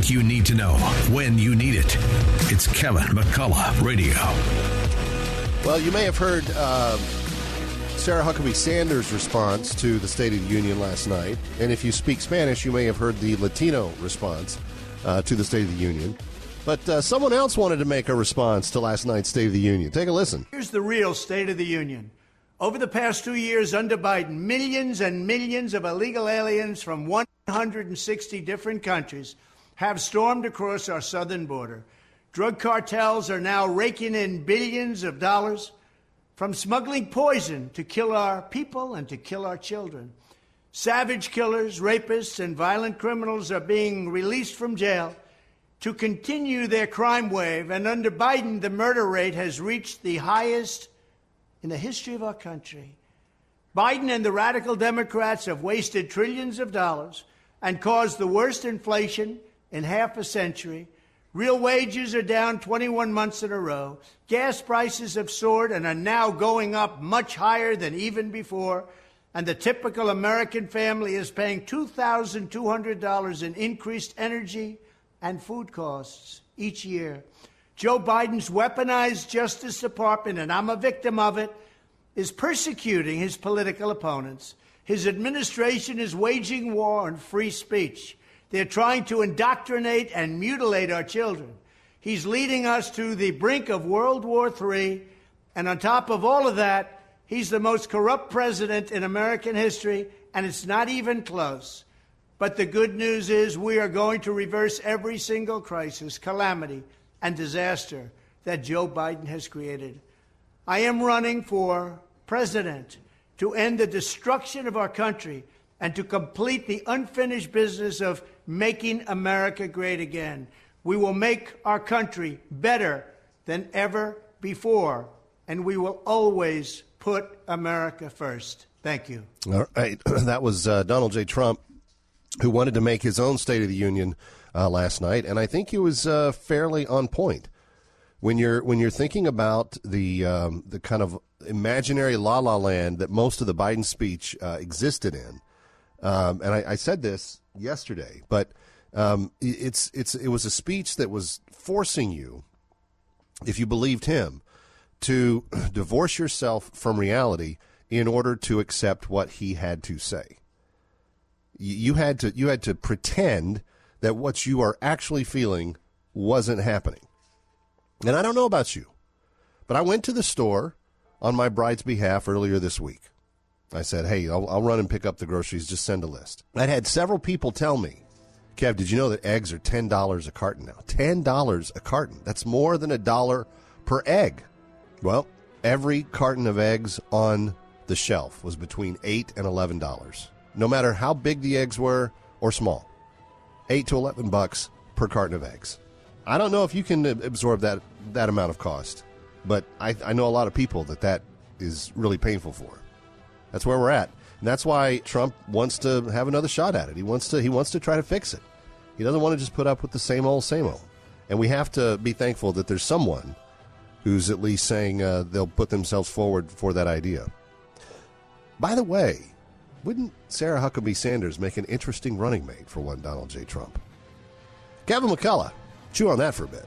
you need to know when you need it. It's Kevin McCullough Radio. Well, you may have heard uh, Sarah Huckabee Sanders' response to the State of the Union last night. And if you speak Spanish, you may have heard the Latino response uh, to the State of the Union. But uh, someone else wanted to make a response to last night's State of the Union. Take a listen. Here's the real State of the Union. Over the past two years under Biden, millions and millions of illegal aliens from 160 different countries have stormed across our southern border. Drug cartels are now raking in billions of dollars from smuggling poison to kill our people and to kill our children. Savage killers, rapists, and violent criminals are being released from jail to continue their crime wave, and under Biden, the murder rate has reached the highest in the history of our country. Biden and the radical Democrats have wasted trillions of dollars and caused the worst inflation in half a century Real wages are down 21 months in a row. Gas prices have soared and are now going up much higher than even before. And the typical American family is paying $2,200 in increased energy and food costs each year. Joe Biden's weaponized Justice Department, and I'm a victim of it, is persecuting his political opponents. His administration is waging war on free speech. They're trying to indoctrinate and mutilate our children. He's leading us to the brink of World War III. And on top of all of that, he's the most corrupt president in American history, and it's not even close. But the good news is we are going to reverse every single crisis, calamity, and disaster that Joe Biden has created. I am running for president to end the destruction of our country and to complete the unfinished business of making America great again. We will make our country better than ever before, and we will always put America first. Thank you. All right. That was uh, Donald J. Trump, who wanted to make his own State of the Union uh, last night, and I think he was uh, fairly on point. When you're when you're thinking about the um, the kind of imaginary la la land that most of the Biden speech uh, existed in, um, and I, I, said this yesterday, but um, it's it's it was a speech that was forcing you, if you believed him, to divorce yourself from reality in order to accept what he had to say. You had to you had to pretend that what you are actually feeling wasn't happening. And I don't know about you, but I went to the store on my bride's behalf earlier this week. I said, hey, I'll, I'll run and pick up the groceries. Just send a list. I'd had several people tell me, Kev, did you know that eggs are $10 a carton now? $10 a carton. That's more than a dollar per egg. Well, every carton of eggs on the shelf was between 8 and $11, no matter how big the eggs were or small. 8 to 11 bucks per carton of eggs. I don't know if you can absorb that that amount of cost, but I, I know a lot of people that that is really painful for. That's where we're at. And that's why Trump wants to have another shot at it. He wants to he wants to try to fix it. He doesn't want to just put up with the same old same old. And we have to be thankful that there's someone who's at least saying uh, they'll put themselves forward for that idea. By the way, wouldn't Sarah Huckabee Sanders make an interesting running mate for one Donald J. Trump? Kevin McCullough, chew on that for a bit.